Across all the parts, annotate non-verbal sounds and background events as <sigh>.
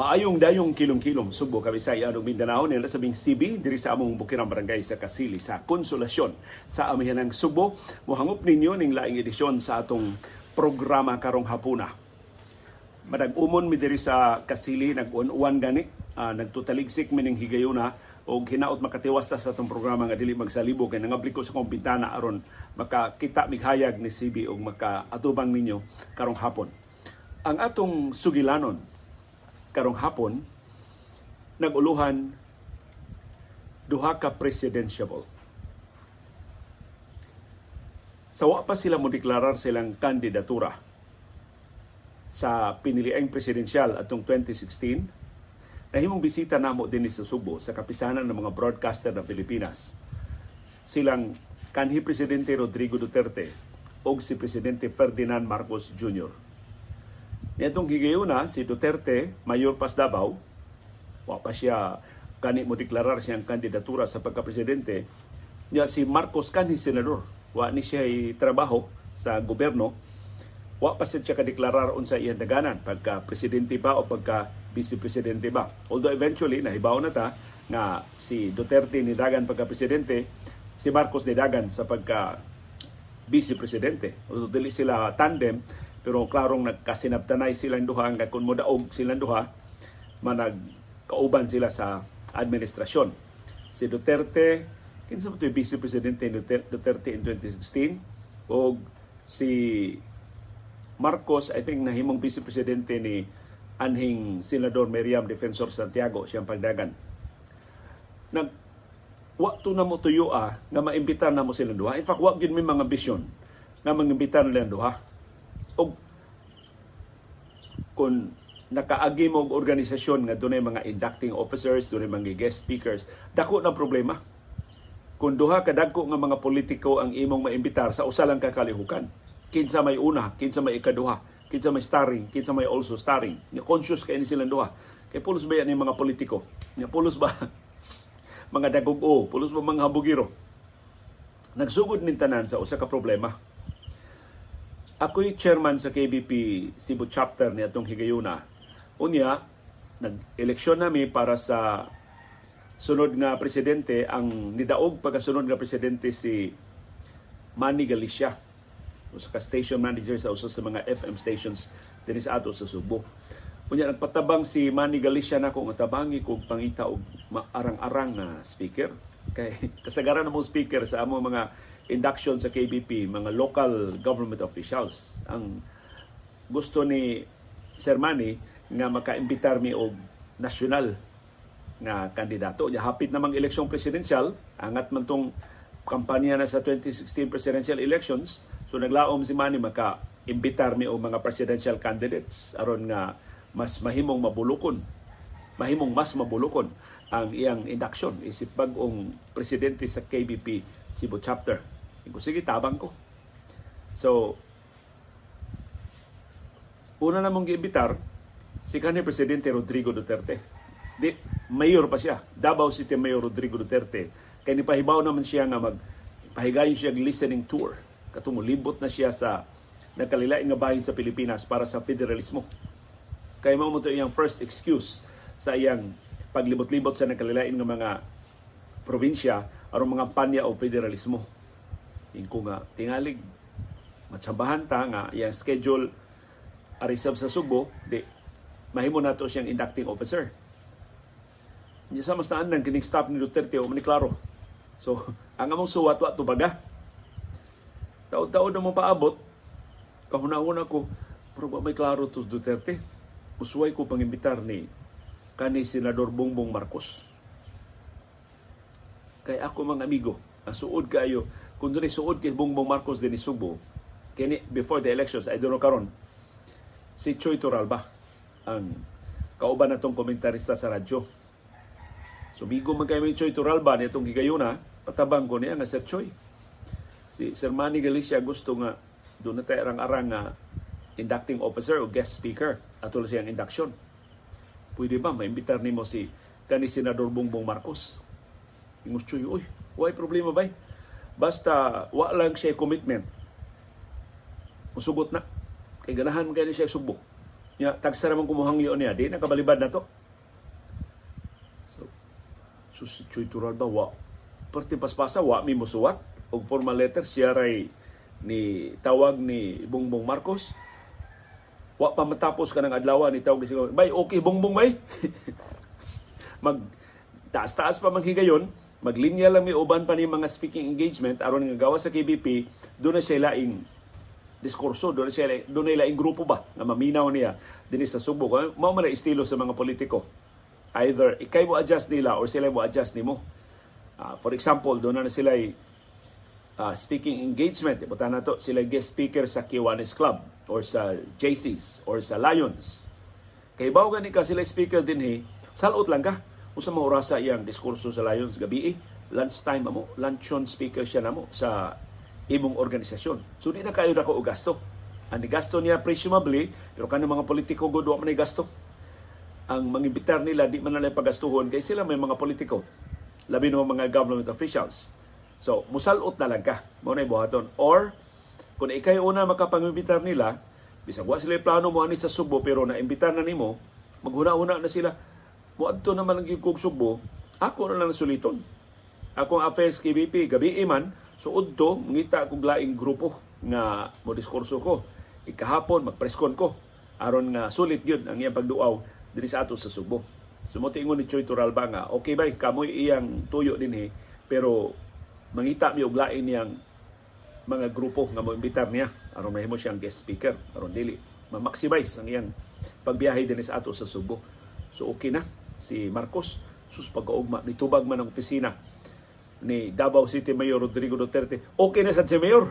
Maayong dayong kilong-kilong Subo, Kabisaya, ug Mindanao nila sabing CB diri sa among bukirang barangay sa Kasili sa Konsolasyon sa amihanang Subo. Mohangop ninyo ning laing edisyon sa atong programa karong hapuna. Madag-umon mi diri sa Kasili nag-uwan gani, uh, nagtutaligsik mi ning higayuna og hinaot makatiwas ta sa atong programa nga dili magsalibog kay nangabli ko sa kong bintana aron makakita mighayag ni CB og makaatubang ninyo karong hapon. Ang atong sugilanon karong hapon naguluhan duha ka presidential. Sawa pa sila mo deklarar silang kandidatura sa piniliang presidensyal atong 2016 nahimong bisita namo din sa Subo sa kapisanan ng mga broadcaster ng Pilipinas. Silang kanhi Presidente Rodrigo Duterte o si Presidente Ferdinand Marcos Jr. Nitong gigayuna, si Duterte, Mayor Pas Davao, wa pa siya kani mo deklarar siyang kandidatura sa pagka-presidente, niya si Marcos kanhi senador. Wa ni siya trabaho sa gobyerno. Wa pa siya kadeklarar unsa iyang daganan pagka presidente ba o pagka vice presidente ba. Although eventually nahibaw na ta nga si Duterte ni dagan pagka presidente, si Marcos ni dagan sa pagka vice presidente. Although dili sila tandem, pero klarong nagkasinabtanay silang duha nga kung modaog silang duha manag kauban sila sa administrasyon. Si Duterte, kinsa mo Vice Presidente Duterte in 2016 o si Marcos, I think nahimong Vice Presidente ni anhing Senador Miriam Defensor Santiago siyang pagdagan. Nag wakto na mo tuyo ah, nga maimbitar na mo silang duha. In fact, wag yun may mga bisyon nga mangimbitar nila duha og kung nakaagi mo og organisasyon nga dunay mga inducting officers, dunay mga guest speakers, dako na problema. Kung duha ka nga mga politiko ang imong maimbitar sa usa lang ka kalihukan. Kinsa may una, kinsa may ikaduha, kinsa may starring, kinsa may also starring. Nga conscious kay ni silang duha. Kay pulos ba yan mga politiko? Nga pulos ba <laughs> mga dagugo, pulos ba mga habugiro? Nagsugod nin tanan sa usa ka problema Ako'y chairman sa KBP Cebu chapter ni atong higayuna. Unya, nag-eleksyon nami para sa sunod nga presidente ang nidaog pagkasunod nga presidente si Manny Galicia usa ka station manager sa usa sa mga FM stations dinhi sa ato sa Subo. Unya nagpatabang si Manny Galicia na kung tabangi kog pangita og arang-arang na speaker kay <laughs> kasagaran mo speaker sa amo mga induction sa KBP, mga local government officials. Ang gusto ni Sir Manny nga makaimbitar mi og nasyonal nga kandidato. Ya hapit namang eleksyon presidensyal, angat man tong kampanya na sa 2016 presidential elections. So naglaom si Manny maka imbitar mi og mga presidential candidates aron nga mas mahimong mabulukon mahimong mas mabulukon ang iyang induction isip bag-ong presidente sa KBP Cebu chapter ko, sige, tabang ko. So, una namong giimbitar, si kanhi Presidente Rodrigo Duterte. Di, mayor pa siya. Davao City Mayor Rodrigo Duterte. Kaya ni pahibaw naman siya nga mag pahigayon siya listening tour. Katong libot na siya sa nagkalilain nga bahin sa Pilipinas para sa federalismo. Kaya mo mo iyang first excuse sa iyang paglibot-libot sa nagkalilain nga mga probinsya aron mga panya o federalismo Ingko nga tingalig matsabahan ta nga yang schedule arisab sa Subo di mahimo nato siyang inducting officer. Niya sa mas naan kining staff ni Duterte o ni klaro. So, <laughs> ang among suwat-wat to baga. Taon-taon na mo paabot, kahuna-una ko, pero ba may klaro to Duterte? Usuway ko pangimbitar ni kani Senador Bongbong Marcos. Kay ako mga amigo, ang suod kayo, kung doon suod kay Bongbong Marcos din Subo, kini before the elections, I don't know karon, si Choy Turalba ang kauban natong komentarista sa radyo. So bigo man kay Choy Turalba nitong gigayuna, patabang ko niya nga Sir Choy. Si Sir Manny Galicia gusto nga doon na tayo arang-arang nga inducting officer o guest speaker atol siyang induction. Pwede ba maimbitar nimo si kani Senador Bongbong Marcos? Ingus Choy, uy, why problema ba? Basta wa lang siya commitment. Musugot na. Kay ganahan kay siya subok. Nya tagsa ramang kumuhangyo niya, di nakabalibad na to. So, so si Chuy Tural ba, wa, perti paspasa, wa mi musuwat, og formal letter, siya ray ni tawag ni Bongbong Marcos, wa pa matapos ka adlaw ni tawag ni bay, okay, Bongbong bay. <laughs> Mag, taas-taas pa manghigayon, maglinya lang mi uban pa ni mga speaking engagement aron nga gawa sa KBP, doon na siya laing diskurso doon siya doon nila laing grupo ba nga maminaw niya dinhi sa Subo. Mao man estilo sa mga politiko either ikay mo adjust nila or sila mo adjust nimo. Uh, for example doon na sila uh, speaking engagement. Ibuta na to sila guest speaker sa Kiwanis Club or sa JC's or sa Lions. Kay bawo gani ka sila speaker dinhi salot lang ka usa mo orasa iyang diskurso sa Lions gabi eh, lunchtime mo luncheon speaker siya namo sa imong organisasyon. So di na kayo na ko gasto. Ang gasto niya presumably, pero kanang mga politiko good wa man gasto. Ang mangibitar nila di man nila pagastuhon kay sila may mga politiko. Labi no mga government officials. So musalot na lang ka mo na buhaton or kung ikay una makapangibitar nila, bisag wa sila plano mo ani sa Subo pero naimbitar na nimo, maghuna-una na sila. Muadto naman ang kog Subo, ako na lang suliton. Ako ang affairs KBP, gabi iman, So udto ngita kog laing grupo nga mo diskurso ko. Ikahapon magpreskon ko aron nga sulit gyud ang iyang pagduaw diri sa ato sa Subo. Sumutingon ni Choy Turalba nga okay bay kamoy iyang tuyo dinhi pero mangita mi og lain niyang mga grupo nga mo imbitar niya aron mahimo siyang guest speaker aron dili ma-maximize ang iyang pagbiyahe dinhi sa ato sa Subo. So okay na si Marcos sus pagkaugma nitubag man ang opisina ni Davao City Mayor Rodrigo Duterte, okay na sa si Mayor.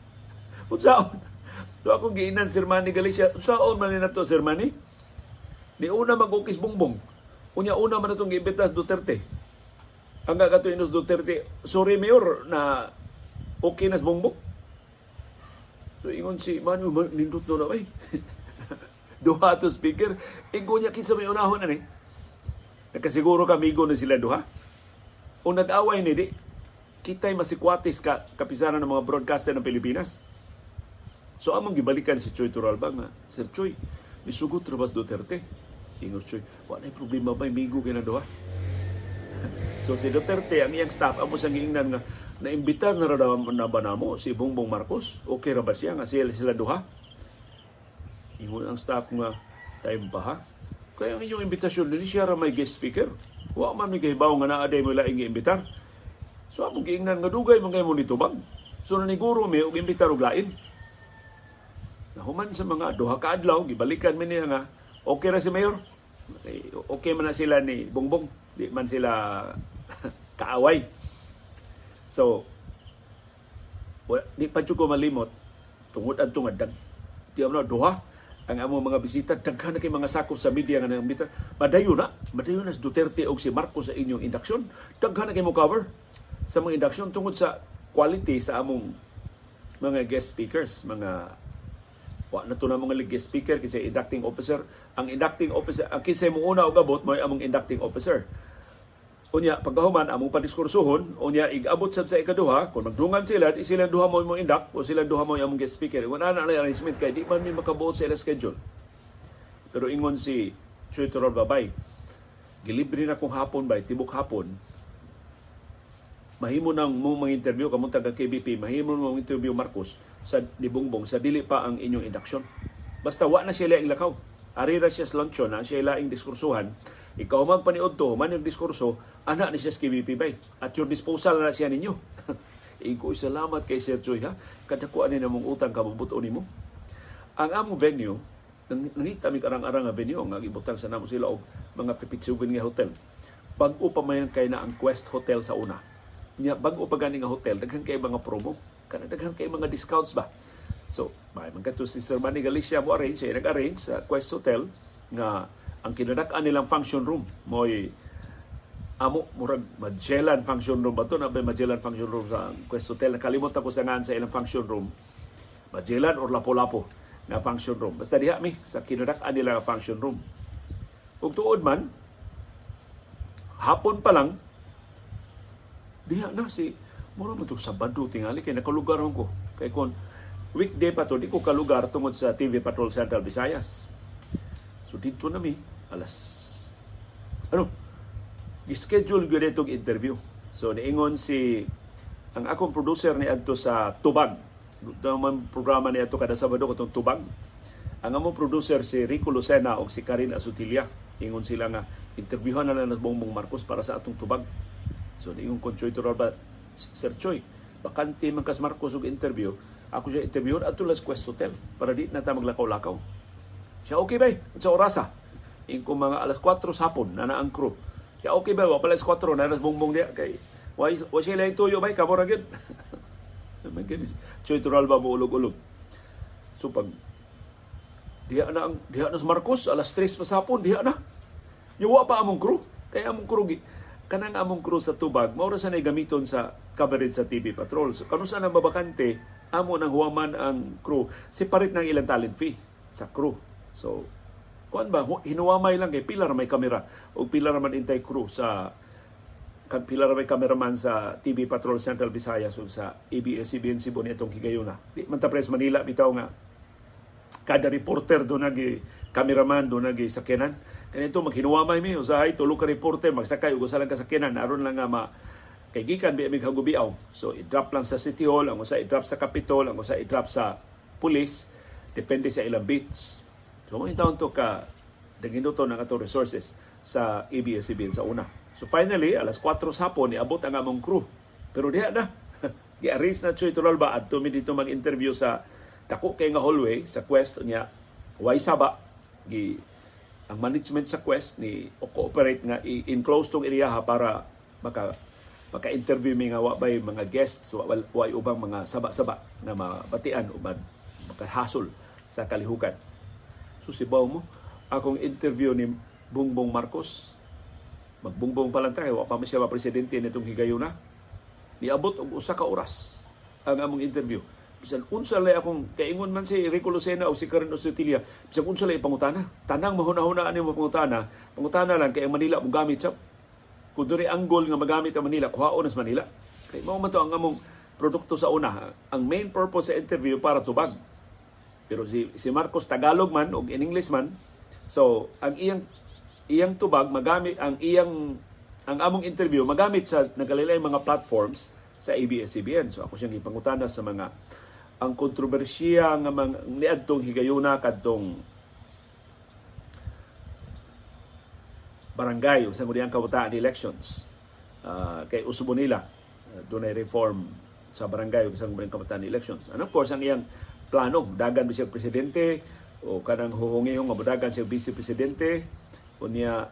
<laughs> Unsaon? Do ako giinan Sir Manny Galicia, unsaon man na to Sir Manny? Ni una mag-ukis bongbong. Unya una man itong giimbita Duterte. Ang kagato inos Duterte, sorry Mayor na okay na bongbong. So ingon si Manu, nindot no na bay. <laughs> duha to speaker. Ingon niya kinsa may unahon na ni. Nakasiguro kamigo na sila duha o nag-away ni di, kita'y masikwatis ka kapisanan ng mga broadcaster ng Pilipinas. So among gibalikan si Choy Turalba nga, Sir Choy, misugot Rabas Duterte. Ingos Choy, wala problema ba, migo kay na doha. <laughs> so si Duterte, ang iyang staff, amo sang giingnan nga, naimbitar na rin na ba namo si Bongbong Marcos? Okay ra ba siya nga sila sila duha? Ingon ang staff nga, time ba ha? Kaya ang inyong imbitasyon, din siya ra may guest speaker. Wa man mi kahibaw nga naa day mo laing giimbitar. So among giingnan nga dugay man kay mo nitubag. So naniguro mi og imbitar og lain. Nahuman sa mga duha ka adlaw gibalikan mi niya nga okay ra si mayor. Okay man na sila ni Bongbong. Di man sila <laughs> kaaway. So di pa ko malimot tungod adto nga dag. Di na duha ang among mga bisita daghan kay mga sakop sa media nga nang bita madayon na madayon na si Duterte og si Marcos sa inyong induction. Daghan na kay mo cover sa mga induction tungod sa quality sa among mga guest speakers mga wa na to na mga guest speaker kasi inducting officer. Ang inducting officer ang kinsa mo una og abot mo among inducting officer Unya, pagkahuman, among padiskursuhon, unya, igabot sab sa ikaduha, kung magdungan sila, di sila duha mo imong indak, o sila duha mo among guest speaker. Ano na arrangement, kay di man mi makabuot sa ilang schedule. Pero ingon si Chuitorol Babay, gilibre na kung hapon ba, tibok hapon, mahimo nang mo mga interview kamong taga KBP, mahimo mo interview Marcos sa Dibongbong sa dili pa ang inyong induction. Basta wa na sila ang lakaw. Ari ra siya luncheon na siya laing diskursuhan ikaw magpaniod to, man yung diskurso, anak ni siya sa KBP bay. At your disposal na siya ninyo. <laughs> Iko salamat kay Sir Choy ha. Kadakuan ni namong utang kabubuto nimo. Ang among venue, nangita mi karang-arang nga venue nga gibutang sa namo sila og mga pipitsugon nga hotel. Bag-o pa man kay na ang Quest Hotel sa una. Nya bag-o pa gani nga hotel, daghan kay mga promo. Kana daghan kay mga discounts ba. So, may man si Sir Manny Galicia mo arrange, siya nag-arrange sa Quest Hotel nga ang kinadak-an nilang function room mo'y amo murag Magellan function room ba to? Na ba Magellan function room sa Quest Hotel. Nakalimot ako sa ngan sa ilang function room. Magellan or Lapu-Lapu na function room. Basta diha mi sa kinadak-an nila function room. Ug tuod man hapon pa lang diha na si mura mo sa Sabado tingali kay nakalugar ko. Kay kon weekday pa to di ko kalugar tungod sa TV Patrol Central Visayas. So dito na mi alas ano gi-schedule gyud itong interview. So niingon si ang akong producer ni adto sa Tubag. Naman programa ni adto kada Sabado katong Tubag. Ang among producer si Rico Lucena o si Karin Asutilia. Ingon sila nga interviewhan na lang ng Bongbong Marcos para sa atong Tubag. So niingon kon Choy Turalba, Sir Choy, bakante man kas Marcos og interview. Ako siya interview at las Quest Hotel para di na ta maglakaw-lakaw. Siya okay ba? Sa orasa. Ingko mga alas 4 sa hapon na na ang crew kaya okay ba? Wapala sa 4 na nas bongbong dia kay why why sila yung tuyo ba kamo ra gyud. <laughs> Magkano? Choy tural ba mo ulog-ulog. So pag diha na ang diha na sa Marcos alas 3 pa sapon diha na. Yuwa pa among crew. Kaya among crew kanang among crew sa tubag mao ra sa gamiton sa coverage sa TV Patrol. So kanu sa nang babakante amo nang huwaman ang crew separate ng ilang talent fee sa crew. So kuan ba? Hinuwamay lang kay pila ra may kamera. O pila ra man intay crew sa kan pila ra may cameraman sa TV Patrol Central Visayas ug sa ABS-CBN Cebu nitong higayuna di man ta pres Manila bitaw nga. Kada reporter do nagi cameraman do nagi sakyanan. Kanito maghinuwamay mi usahay tulo ka reporter magsakay ug usa lang ka sakyanan. Aron lang nga ma kay gikan bi mig hagubiaw. So i-drop lang sa City Hall ang usa i-drop sa Capitol ang usa i-drop sa police. Depende sa ilang beats So, mo taon to ka naginuto ng ato resources sa ABS-CBN sa una. So finally, alas 4 sa hapon, iabot ang among crew. Pero diha na. <laughs> Gi-arrange na Choy Turalba at tumi dito mag-interview sa dako kay nga hallway sa Quest niya. Way saba. Gi, ang management sa Quest ni o cooperate nga i-enclose tong area ha para maka maka-interview mi nga wa bay mga guests wa ubang mga saba-saba na mabatian o makahasol sa kalihukan. Si mo, akong interview ni Bungbong Marcos, magbungbong pa lang tayo, pa siya presidente nitong higayuna. Niabot og usa ka oras ang among interview. Bisan unsa lay akong kaingon man si Rico Lucena o si Karen Ostilia, bisan unsa lay pangutana. Tanang mahuna-huna ani mo pangutana, pangutana lang kay Manila mo gamit sa kung diri angle nga magamit ang Manila, kuhaon sa Manila. Kay mao man to ang among produkto sa una. Ang main purpose sa interview para tubag pero si, si Marcos Tagalog man o in English man, so ang iyang iyang tubag magamit ang iyang ang among interview magamit sa nagkalailay mga platforms sa ABS-CBN. So ako siyang ipangutana sa mga ang kontrobersiya nga mga niadtong higayuna kadtong barangay sa ngudiyang kabutaan elections uh, kay usubo nila uh, dunay reform sa barangay sa ngudiyang kabutaan elections and of course ang iyang plano dagan ba presidente? O kanang huhungihong nga dagan siya vice presidente? Unya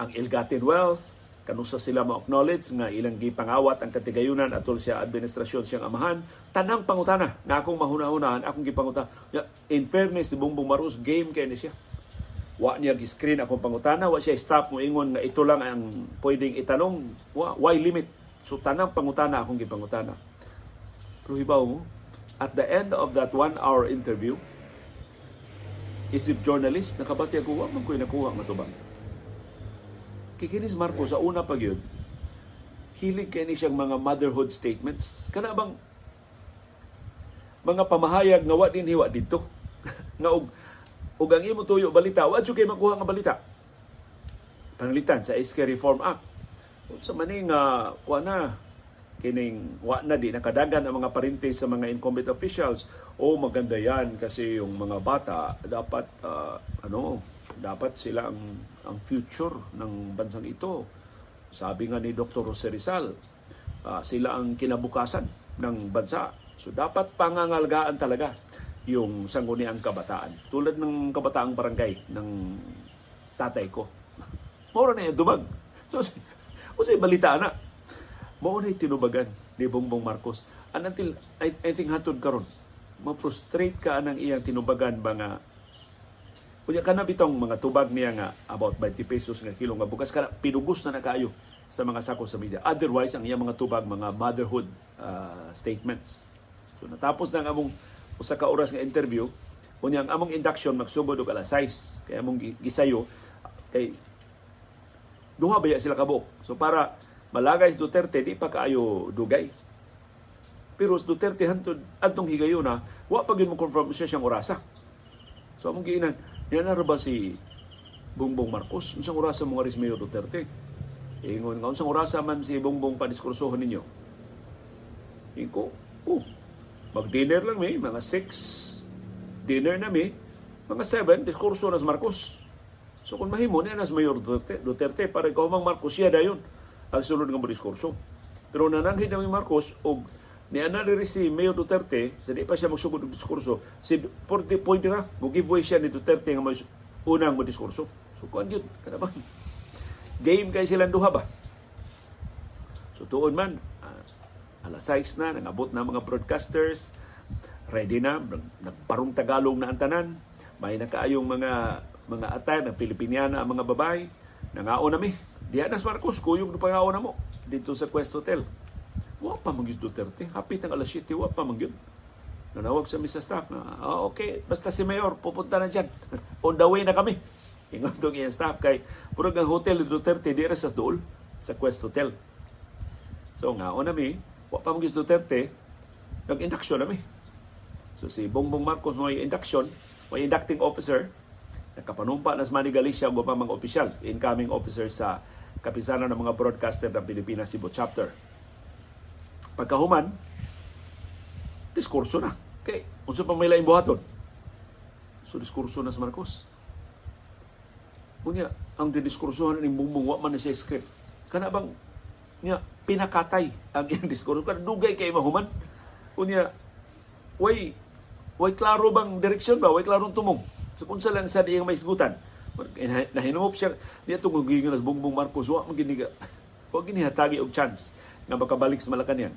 ang ill-gotten wealth? Kanusa sila ma-acknowledge nga ilang gipangawat ang katigayunan atol siya administrasyon siyang amahan? Tanang pangutana na akong mahuna-hunahan akong gipangutana. In fairness si Bongbong Marcos game kay ni siya. Wa niya gi-screen akong pangutana wa siya stop mo ingon nga ito lang ang pwedeng itanong. Wa why limit? So tanang pangutana akong gipangutana. Pero hibaw mo at the end of that one-hour interview, isip journalist, nakabati ako, wag man ko'y nakuha matubang. Kikinis Marco, sa una pag yun, hilig kay ni siyang mga motherhood statements. Kana bang mga pamahayag nga wa din hiwa dito. <laughs> nga og og ang imo tuyo balita, wa kay makuha nga balita. Panglitan sa SK Reform Act. Sa maning uh, na kining wa na di nakadagan ang mga parintes sa mga incumbent officials. O maganda yan kasi yung mga bata dapat uh, ano dapat sila ang ang future ng bansang ito. Sabi nga ni Dr. Jose Rizal uh, sila ang kinabukasan ng bansa. So dapat pangangalagaan talaga yung sangguniang kabataan. Tulad ng kabataang barangay ng tatay ko. Mora na yan dumag. So, <laughs> kasi balita na mao na tinubagan ni Bongbong Marcos and until I, I think hatod karon ma-frustrate ka anang iyang tinubagan ba nga Kunya kana bitong mga tubag niya nga about 20 pesos nga kilo nga bugas kana pinugos na nakayo sa mga sako sa media. Otherwise ang iyang mga tubag mga motherhood uh, statements. So natapos na ang among usa ka oras nga interview, unya ang among induction magsugod og alas 6 kay among gisayo kay duha ba sila kabok. So para malagay si Duterte di pa kaayo dugay. Pero si Duterte hantud adtong higayuna, wa pa mo confirm siya siyang orasa. So among giinan, Yan na ba si Bongbong Marcos? Unsang orasa mga Mayor Duterte? Ingon nga, unsang orasa man si Bongbong padiskursohon ninyo? Inko, oh, mag-dinner lang may, mga 6 dinner na may, mga 7, diskurso na si Marcos. So kung mahimo niya nas Mayor Duterte, Duterte para ikaw mang Marcos siya dayon ang sulod nga mo diskurso. Pero nananghid na Marcos og ni another si Mayor Duterte, sa di pa siya magsugod ng diskurso, si Porte point na, mo giveaway siya ni Duterte nga mas unang mo diskurso. So kuan gyud kada ba? Game kay silang duha ba? So tuon man, uh, alas 6 na, nangabot na mga broadcasters, ready na, nagparong Tagalog na ang may nakaayong mga mga atay ng Filipiniana ang mga babay, nangaon na mi. Diya nas Marcos, kuyog na pangaon na mo dito sa Quest Hotel. Wa pa mangyud Duterte. Hapit ang alas 7, wa pa mangyud. Nanawag sa misa staff na, ah, okay, basta si Mayor, pupunta na dyan. <laughs> On the way na kami. <laughs> Ingon itong iyang staff kay purag ang hotel ni Duterte di sa dool sa Quest Hotel. So nga o nami, wa pa mangyud Duterte, nag-induction nami. So si Bongbong Marcos may induction, may inducting officer, nakapanumpa na sa Manny Galicia ang mga opisyal, incoming officer sa kapisanan ng mga broadcaster ng Pilipinas Cebu Chapter. Pagkahuman, diskurso na. Kay, unsa pa may laing buhaton? So, diskurso na sa Marcos. Kunya, ang didiskursohan ni Bumbong wa man na siya script. Kana bang niya pinakatay ang iyang diskurso kana dugay kay mahuman. Kunya, way way klaro bang direksyon ba? Way klaro tumong. So kung sa lang sa iyang may nahinungop siya niya itong gigingan ng Bongbong Marcos, wa mo giniga, <laughs> wa ginihatagi og chance nga makabalik sa Malacañang.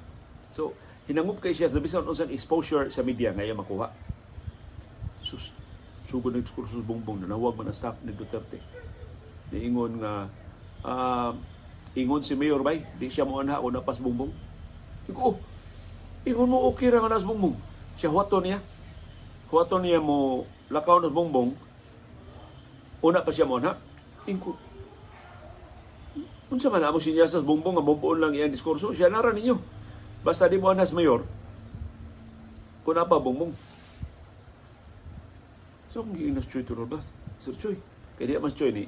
So, hinangup kay siya sa bisan unsang exposure sa media nga iya makuha. Sus, sugod ng diskurso sa Bongbong na nawag man ang staff ni Duterte. Niingon nga, uh, ingon si Mayor bay, di siya mo anha o napas Bongbong. Iko, oh, ingon mo okay ra nga nas Bongbong. Siya huwato niya. Huwato niya mo lakaw nas Bongbong. Una pa siya mo anha. Inko, Unsa man amo sinya sa Bongbong nga bumbuon lang iyang diskurso, siya nara ninyo. Basta di mo anas mayor, kung pa Bongbong. So kung giinas Choy to ba? Sir Choy, kaya di mas Choy ni,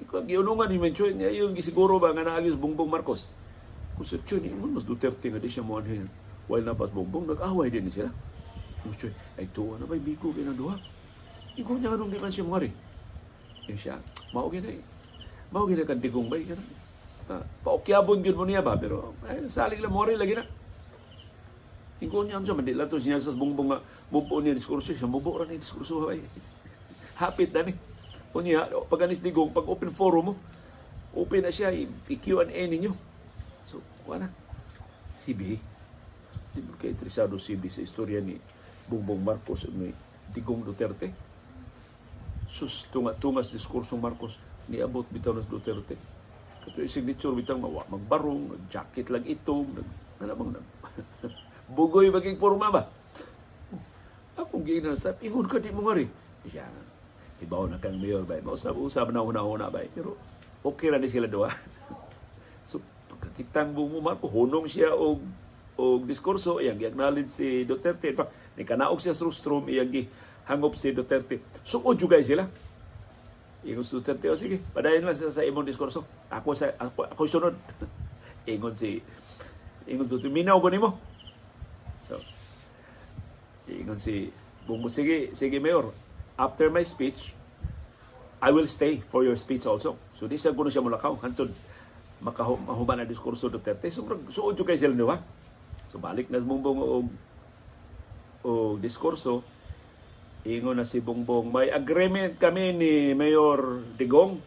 ikaw giunungan ni Choy, niya yung gisiguro ba nga naagis Bongbong Marcos. Kung Sir Choy, ni mas Duterte nga di siya mo anhin. While napas Bongbong, nag-away din sila. Mas Choy, ay tuwa na ba, bigo kayo ng duha. Ikaw niya anong di man siya mawari. Yung siya, maugin na eh. Maugin na kan tigong bay. Ganun. Uh, paukyabon gyud mo niya ba pero ay salig lang more lagi na. Ingko niya man dila to siya sa bungbong nga mupo niya diskurso siya mubo ra ni diskurso ay. <laughs> Hapit na ni. Unya pag anis digong pag open forum mo open na siya i-Q&A ninyo. So, kuha na. CB. Di mo kay interesado CB sa istorya ni Bongbong Marcos at ni Digong Duterte. Sus, tunga-tungas diskursong Marcos ni abot bitaw na Duterte yung signature bitang mawa, magbarong, jacket lang itong, nag, nalamang nag, <laughs> bugoy maging forma ba? Akong ginan sa ingon ka di mo nga rin. Siya, ibaw na kang mayor ba? Mausap-usap na una-una ba? Pero okay ra ni sila doa. <laughs> so, pagkakitang bungo Marco, hunong siya og og diskurso, iyang i-acknowledge si Duterte. Pa, ni kanaog siya sa rostrum, iyang hangop si Duterte. So, o sila. Ingon si Duterte, o sige, padayon lang sa, sa imong diskurso. Ako sa ako, ako sunod. <laughs> ingon si ingon Duterte, minaw ko nimo. So, ingon si Bungo, sige, sige Mayor, after my speech, I will stay for your speech also. So, di sa kuno siya mulakaw, hantod makahuman na diskurso Duterte. So, suod so, kay sila niwa. So, balik na mumbong o, o diskurso, Ingon na si Bongbong, may agreement kami ni Mayor Digong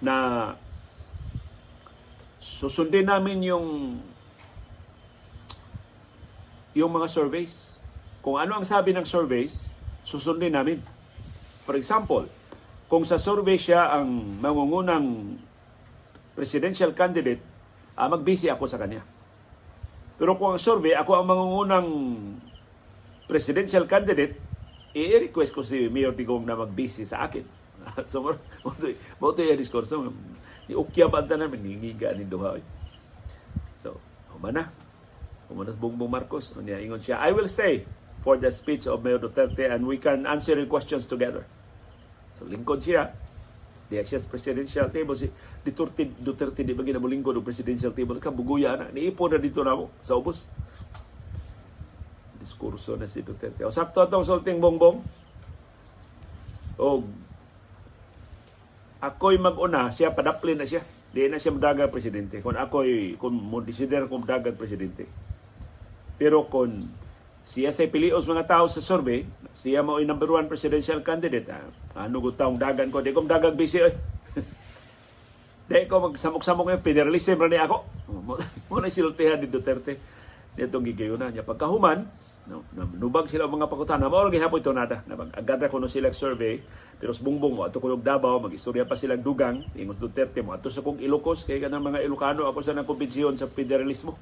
na susundin namin yung yung mga surveys. Kung ano ang sabi ng surveys, susundin namin. For example, kung sa survey siya ang mangungunang presidential candidate, ah, magbisi ako sa kanya. Pero kung ang survey, ako ang mangungunang presidential candidate, i-request ko si Mayor Digong na mag-busy sa akin. <laughs> so, mo to yung diskurso. Ni ukya ba ang tanan, maningiga ni Duha. So, humana. Humanas Bongbong Marcos. Unya, ingon siya, I will stay for the speech of Mayor Duterte and we can answer your questions together. So lingkod siya. Diya siya sa presidential table. Si Duterte, Duterte di ba ginamulingkod ng presidential table? Kabuguya na. Niipon na dito na mo sa ubos. Diskurso na si Duterte. O sakto atong sulting bongbong. O ako'y mag-una, siya padaplin na siya. Di na siya madagang presidente. Kung ako'y, kung mo desider kung madagang presidente. Pero kung siya sa pilios mga tao sa survey, siya mo number one presidential candidate. Ah, ano gutang dagan ko? Di ko dagang busy. Eh. <laughs> Di ko magsamok-samok yung federalism rin ako. <laughs> Mo na silutihan ni Duterte. Itong gigayunan niya. Pagkahuman, no, nubag sila mga pakutana. Mao lagi hapon ito nada. Agad ko no sila survey. Pero sa bungbong mo, ato kulog Davao, mag-istorya pa silang dugang. Ingot Duterte mo. Ato sa kong Ilocos, kaya ka ng mga Ilocano, ako sa nang kumpensyon sa federalismo.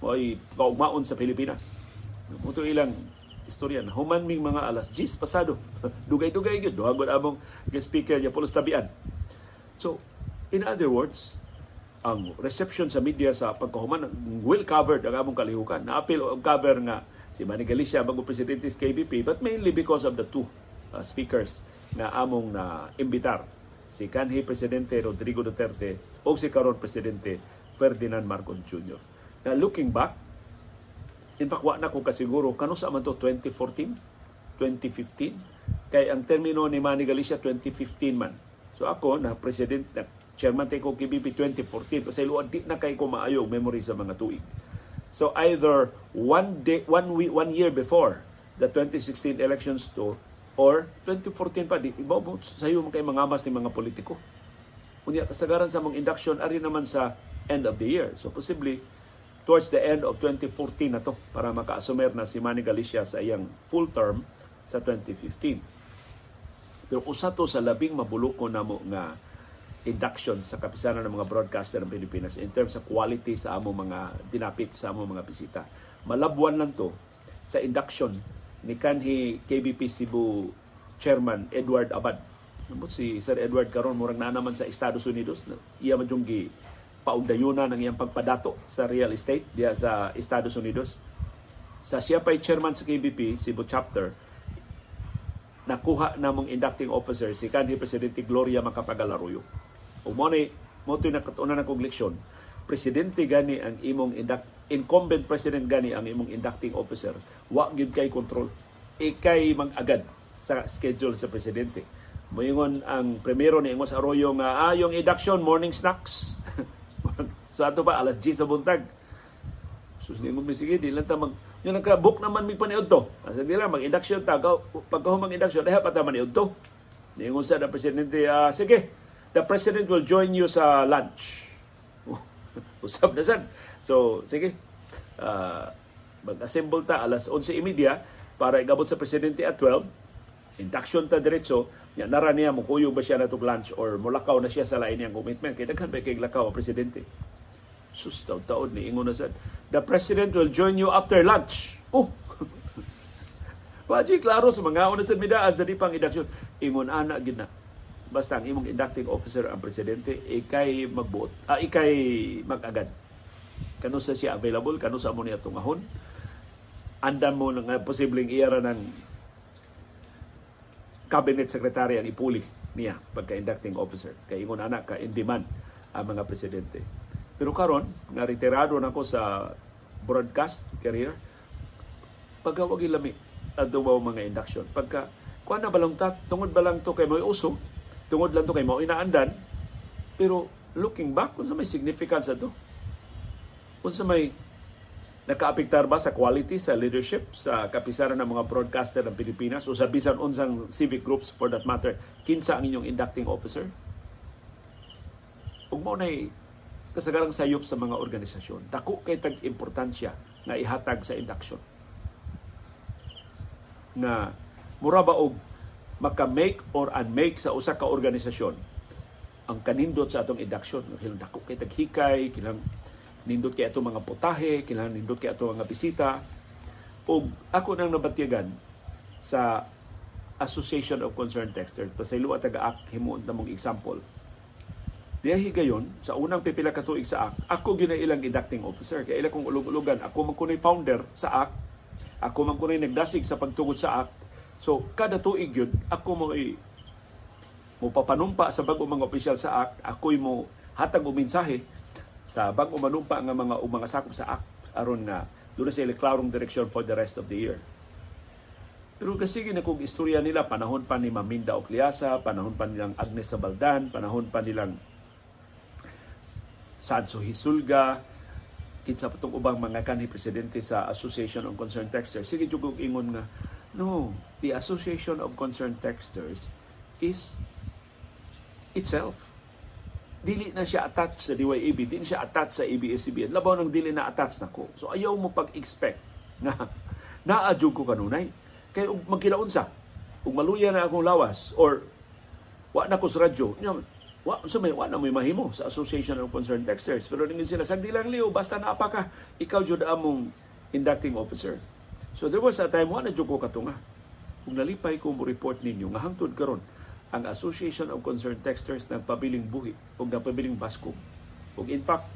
Mo ay kaugmaon sa Pilipinas Muto ilang istorya na human ming mga alas 10 pasado. <laughs> Dugay-dugay gyud duhagon among guest speaker niya Pulos Tabian. So, in other words, ang reception sa media sa pagkahuman well covered ang among kalihukan. Naapil ang cover nga si Manny Galicia bago presidente sa KBP but mainly because of the two uh, speakers na among na imbitar si kanhi presidente Rodrigo Duterte o si karon presidente Ferdinand Marcos Jr. Now looking back In fact, wa na ko kasiguro kano sa man to 2014, 2015 kay ang termino ni Manny Galicia 2015 man. So ako na president na chairman tay ko KBP 2014 kasi luad di na kay ko maayo memory sa mga tuig. So either one day one week one year before the 2016 elections to or 2014 pa di ibaw sayo mo kay mga mas ni mga politiko. Unya kasagaran sa mong induction ari naman sa end of the year. So possibly towards the end of 2014 na to para maka-assumer na si Manny Galicia sa iyang full term sa 2015. Pero usa to sa labing mabuluko namo nga induction sa kapisanan ng mga broadcaster ng Pilipinas in terms of quality sa amo mga dinapit sa amo mga bisita. Malabuan lang to sa induction ni kanhi KBP Cebu Chairman Edward Abad. Si Sir Edward karon murang na naman sa Estados Unidos. Iya man paugdayuna ng iyang pagpadato sa real estate diya sa Estados Unidos. Sa siya pa'y chairman sa KBP, Cebu Chapter, nakuha namong inducting officer si kanhi Presidente Gloria Macapagal-Arroyo. O mo ni mo to nakatuna na kong. Presidente gani ang imong induct, incumbent president gani ang imong inducting officer. Wa gyud kay control. Ikay mag-agad sa schedule sa presidente. Moingon ang primero ni Ingos Arroyo nga ah, yung induction morning snacks <laughs> sa ato pa alas 10 sa buntag. Sus ni mo sige di lang ta mag yung nagka-book naman mi paniud to. Asa dira mag-induction ta pagka mag-induction dapat pa ta maniud to. Ningon sa presidente uh, sige the president will join you sa lunch. <laughs> Usap na sad. So sige. Uh, mag-assemble ta alas 11:30 para igabot sa presidente at 12 induction ta diretso. Nya nara niya mo kuyo ba siya na lunch or mulakaw na siya sa lain niyang commitment? Kay daghan ba kay lakaw ang presidente? Sus taon ni ingon na sad the president will join you after lunch. Oh! <laughs> Waji klaro sa mga una sa midaan sa dipang induction. Ingon ana gid na basta ang imong inducting officer ang presidente ikay magbuot ah, ikay magagad kano sa siya available kano sa mo niya tungahon andan mo nga posibleng iyara ng cabinet secretary ang ipuli niya pagka-inducting officer. Kay ingon anak ka in demand ang mga presidente. Pero karon nga retirado na ko sa broadcast career, pagka wag lami adto mga induction. Pagka kuan na balang ta, tungod ba lang to kay mo usog, tungod lang to kay mo inaandan, pero looking back, kung sa may significance ato, kung sa may nakaapektar ba sa quality sa leadership sa kapisaran ng mga broadcaster ng Pilipinas o sa bisan unsang civic groups for that matter kinsa ang inyong inducting officer? Ug mao nay kasagarang sayop sa mga organisasyon. Dako kay tag importansya nga ihatag sa induction. Na mura ba og maka-make or unmake sa usa ka organisasyon ang kanindot sa atong induction dako kay taghikay kinang nindot kay ato mga putahe, kinahanglan nindot kay ato mga bisita. ug ako nang nabatyagan sa Association of Concerned Texters, pasaylo at taga-ak himuon na example. Diya higayon, sa unang pipila ka tuig sa AK, ako gina ilang inducting officer. Kaya ila kong ulog-ulogan, ako man kunay founder sa AK, Ako man rin nagdasig sa pagtugod sa act. So kada tuig yun, ako mo i mo papanumpa sa bago mga opisyal sa act, ako'y mo hatag og mensahe sa bago manumpa nga mga o mga sakop sa act aron nga doon sa klarong direksyon for the rest of the year. Pero kasi na kung istorya nila, panahon pa ni Maminda Ocliasa, panahon pa nilang Agnes Sabaldan, panahon pa nilang Sanso Hisulga, kinsa pa ubang mga kanhi presidente sa Association of Concerned Texters. Sige, jugog ingon nga, no, the Association of Concerned Texters is itself. Dili na siya attached sa DYAB, dili siya attached sa ABS-CBN. Labaw nang dili na attached na ko. So ayaw mo pag-expect na <laughs> naadjug ko kanunay Kay ug magkilaunsa, ug maluya na akong lawas or wa na ko sa radyo, wa sa may wa na may mahimo sa Association of Concerned Texters. Pero ningin sila sagdi lang liyo basta naapa ka, ikaw jud among inducting officer. So there was a time wa na ko katunga. Kung nalipay ko mo report ninyo nga hangtod karon ang Association of Concerned Texters nagpabiling buhi o nagpabiling basko. Ug in fact,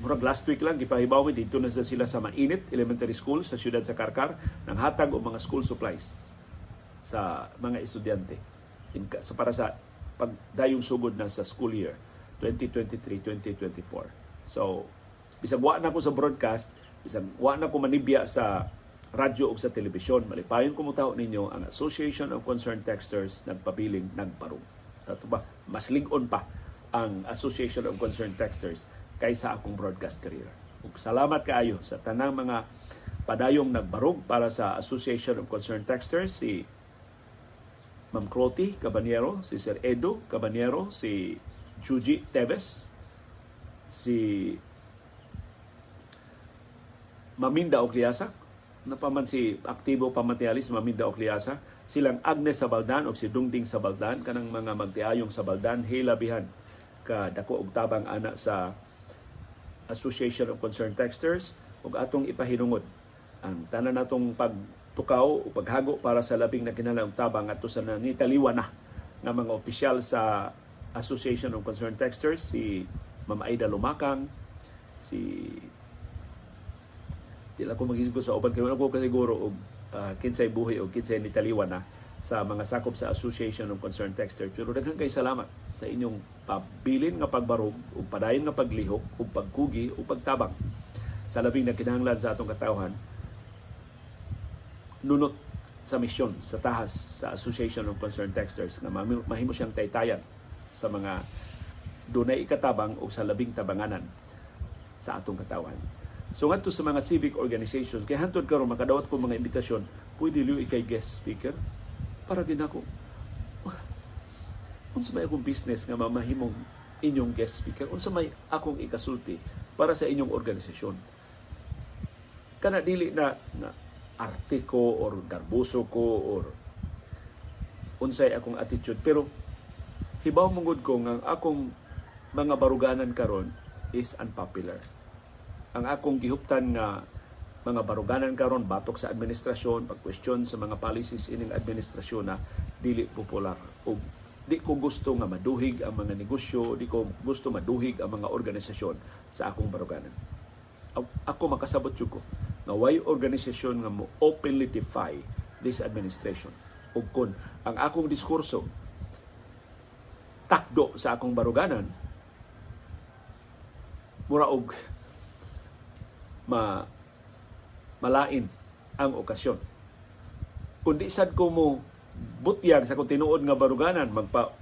murag last week lang gipahibawi dito na sila sa Mainit Elementary School sa siyudad sa Karkar nang hatag og mga school supplies sa mga estudyante in, so para sa pagdayong sugod na sa school year 2023-2024. So bisag wa na ko sa broadcast, bisag wa na ko manibya sa radyo o sa telebisyon, malipayon ko mutaw ninyo ang Association of Concerned Texters nagpabiling nagbarong. Sa ito ba, mas ligon pa ang Association of Concerned Texters kaysa akong broadcast career. Ug salamat kaayo sa tanang mga padayong nagbarog para sa Association of Concerned Texters si Ma'am Croti Cabaniero, si Sir Edo Cabaniero, si Chuji Teves, si Maminda Ocliasa, napaman si aktibo pamatialis Maminda Ocliasa, silang Agnes Sabaldan o si Dungding Sabaldan, kanang mga magtiayong Sabaldan, hilabihan ka dako og tabang ana sa Association of Concerned Texters ug atong ipahinungod. Ang tanan natong pagtukaw o paghago para sa labing na kinahanglang tabang ato sa nangitaliwa na nga mga opisyal sa Association of Concerned Texters si Ma'am Aida Lumakang si Dila ko magisgo sa uban kay ko kasiguro og uh, kinsay buhi o kinsay nitaliwa na sa mga sakop sa Association of Concerned Texters. Pero daghang kay salamat sa inyong pabilin nga pagbarog o padayon nga paglihok o pagkugi o pagtabang sa labing na kinahanglan sa atong katawhan nunot sa misyon sa tahas sa Association of Concerned Texters na mahimo siyang taytayan sa mga dunay ikatabang o sa labing tabanganan sa atong katawhan. So ngadto sa mga civic organizations kay hantod karon makadawat ko mga imbitasyon, pwede liyo ikay guest speaker? Para din ako unsa may akong business nga mamahimong inyong guest speaker? Unsa may akong ikasulti para sa inyong organisasyon? Kana dili na, na arte ko or garbuso ko or unsay akong attitude. Pero hibaw mungod ko nga akong mga baruganan karon is unpopular ang akong gihuptan nga mga baruganan karon batok sa administrasyon pagkwestiyon sa mga policies ining administrasyon na dili popular. Ug di ko gusto nga maduhig ang mga negosyo di ko gusto maduhig ang mga organisasyon sa akong baruganan. Ako makasabot ko nga why organisasyon nga mo openly defy this administration? Ug kun ang akong diskurso takdo sa akong baruganan mura og ma malain ang okasyon. Kundi sad ko mo butyag sa kung nga baruganan, magpa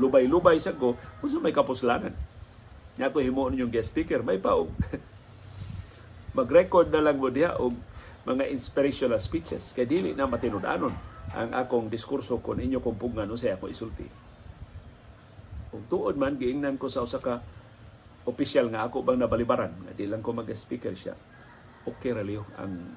lubay-lubay sa ko, kung may kapuslanan. Nga ko himo yung guest speaker, may pa <laughs> mag-record na lang mo diha og mga inspirational speeches kay dili na matinud-anon ang akong diskurso kon inyo kong pungan usay ako isulti. Kung tuod man giingnan ko sa usa ka opisyal nga ako bang nabalibaran. Nga di lang ko mag-speaker siya. Okay ra ang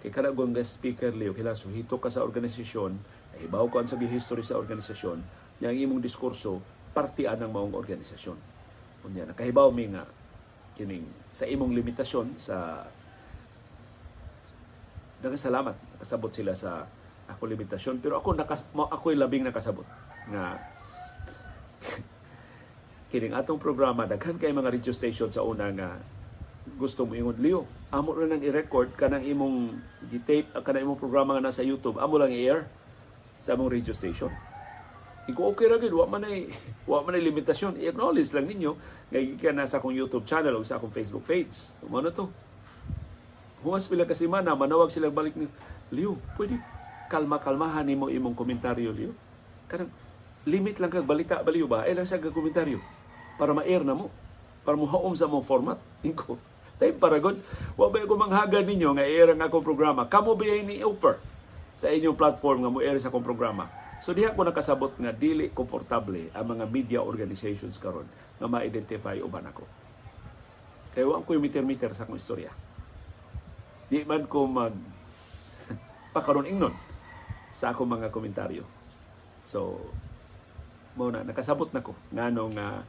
kay kada gong speaker liyo kila suhito ka sa organisasyon ibaw ko ang sa history sa organisasyon yang imong diskurso parte anang maong organisasyon. Unya nakahibaw mi nga kining sa imong limitasyon sa salamat nakasabot sila sa ako limitasyon. Pero ako nakas ako'y labing nakasabot nga kining atong programa daghan kay mga radio station sa una nga gusto mo ingon Leo amo ra nang i-record kanang imong gi-tape kanang imong programa nga nasa YouTube. Amo lang i-air sa among radio station. Iko okay ra gid wa man ay <laughs> wa man ay limitasyon. I-acknowledge lang ninyo nga gikan na sa akong YouTube channel o sa akong Facebook page. Mo na to. Huwas pila kasi mana manawag sila balik ni Leo pwede kalma-kalmahan nimo imong komentaryo Leo? Kanang limit lang kag balita baliw ba? Ay lang sa komentaryo para ma-air na mo para mo haom sa mong format <laughs> inko Tay paragon, wa ba ko manghagan ninyo nga i-air ang akong programa. Kamo ba ni offer sa inyong platform nga mo air sa akong programa. So diha ko nakasabot nga dili komportable ang mga media organizations karon nga ma-identify uban ako. Kaya wa ko meter-meter sa akong istorya. Di man ko mag <laughs> pakaron ingnon sa akong mga komentaryo. So, mo na nakasabot na ko nganong uh,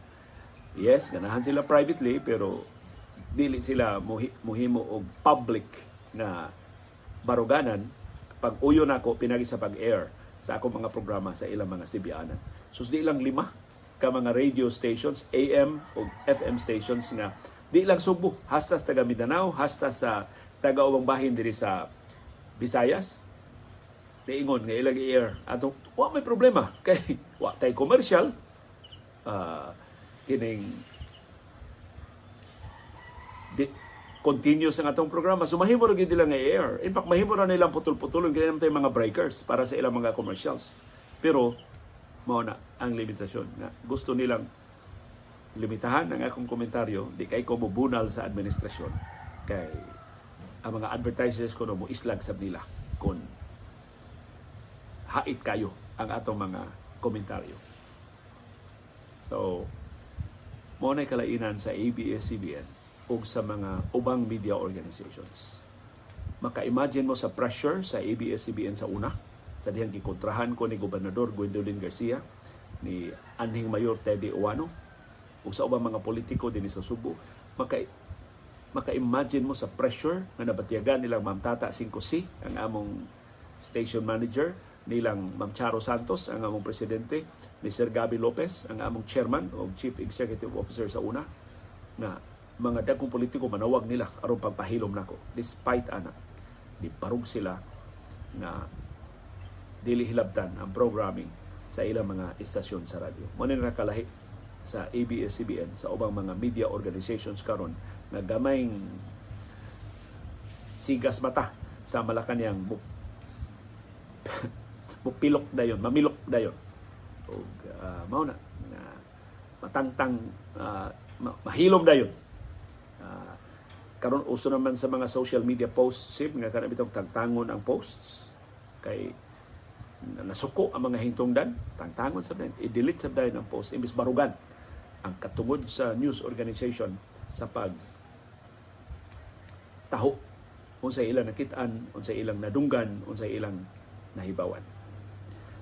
yes ganahan sila privately pero dili sila muhimo og public na baruganan pag uyo nako pinagi sa pag-air sa akong mga programa sa ilang mga sibianan. So di lang lima ka mga radio stations, AM o FM stations nga di lang Subo, hasta sa taga Mindanao, hasta sa taga ubang bahin diri sa Visayas. Diingon nga ilang air ato wa may problema <laughs> kay wa tay commercial uh, kining di, continuous ang atong programa. So mahimo ra gid nga air. In fact, mahimo ra nilang putol-putulon kini naman mga breakers para sa ilang mga commercials. Pero mao na ang limitasyon nga gusto nilang limitahan ang akong komentaryo di kay ko mubunal sa administrasyon kay ang mga advertisers ko no mo islag sab nila kon hait kayo ang atong mga komentaryo. So, mo na kalainan sa ABS-CBN o sa mga ubang media organizations. Maka-imagine mo sa pressure sa ABS-CBN sa una, sa dihang gikontrahan ko ni Gobernador Gwendolyn Garcia, ni Anhing Mayor Teddy Uwano, o sa ubang mga politiko din sa Subo, maka maka-imagine mo sa pressure na nabatiyagan nilang Ma'am Tata 5C, ang among station manager, nilang Ma'am Charo Santos, ang among presidente, ni Sir Gabi Lopez, ang among chairman o chief executive officer sa una, na mga dagkong politiko manawag nila aron pagpahilom nako despite ana di parug sila na dili hilabtan ang programming sa ilang mga istasyon sa radyo. Mo ni nakalahi sa ABS-CBN sa ubang mga media organizations karon na gamayng sigas mata sa Malacanang <laughs> mupilok dayon, mamilok dayon. O uh, mao na uh, matangtang uh, mahilom dayon. Karon uso naman sa mga social media posts sib nga kana bitong tagtangon ang posts. Kay nasuko ang mga hingtungdan tangtangon sa dayon i-delete sa dayon ang post imbis barugan ang katungod sa news organization sa pag taho. Unsay ilang nakitaan unsay ilang nadunggan unsay ilang nahibawan.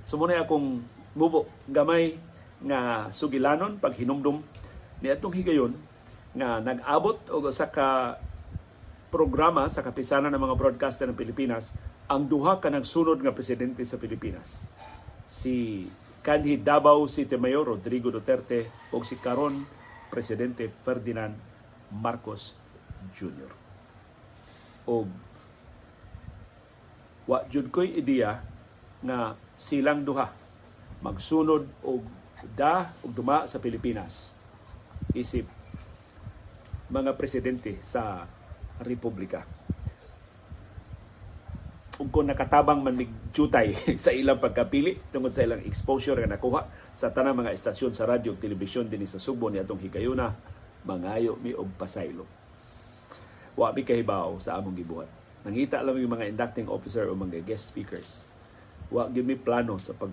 So muna akong mubo gamay nga sugilanon pag hinumdum ni atong higayon nga nag-abot og sa ka programa sa kapisanan ng mga broadcaster ng Pilipinas ang duha ka sunod nga presidente sa Pilipinas. Si kanhi Davao City Mayor Rodrigo Duterte o si karon presidente Ferdinand Marcos Jr. O wa jud koy ideya nga silang duha magsunod og da og duma sa Pilipinas isip mga presidente sa republika. Ug kung nakatabang man jutay <laughs> sa ilang pagkapili tungod sa ilang exposure nga nakuha sa tanang mga estasyon sa radyo ug telebisyon dinhi sa Subo ni atong higayuna, mangayo mi og pasaylo. Wa bi kahibaw sa among gibuhat. Nangita lang yung mga inducting officer o mga guest speakers. Wa gyud mi plano sa pag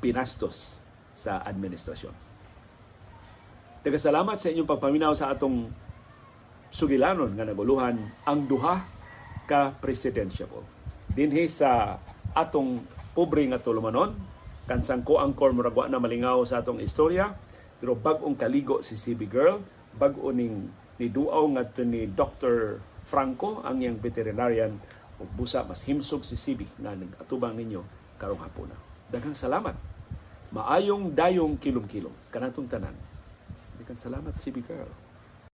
binastos sa administrasyon. Nagasalamat sa inyong pagpaminaw sa atong sugilanon nga naguluhan ang duha ka presidentiable. Dinhi sa atong pobre nga tulumanon, kansang ko ang muragwa na malingaw sa atong istorya, pero bag-ong kaligo si CB Girl, bag-o ning ni duaw nga ni Dr. Franco, ang yang veterinarian, ug busa mas himsog si CB nga nag-atubang ninyo karong hapuna. Daghang salamat. Maayong dayong kilom-kilom kanatong tanan Daghang salamat CB Carl.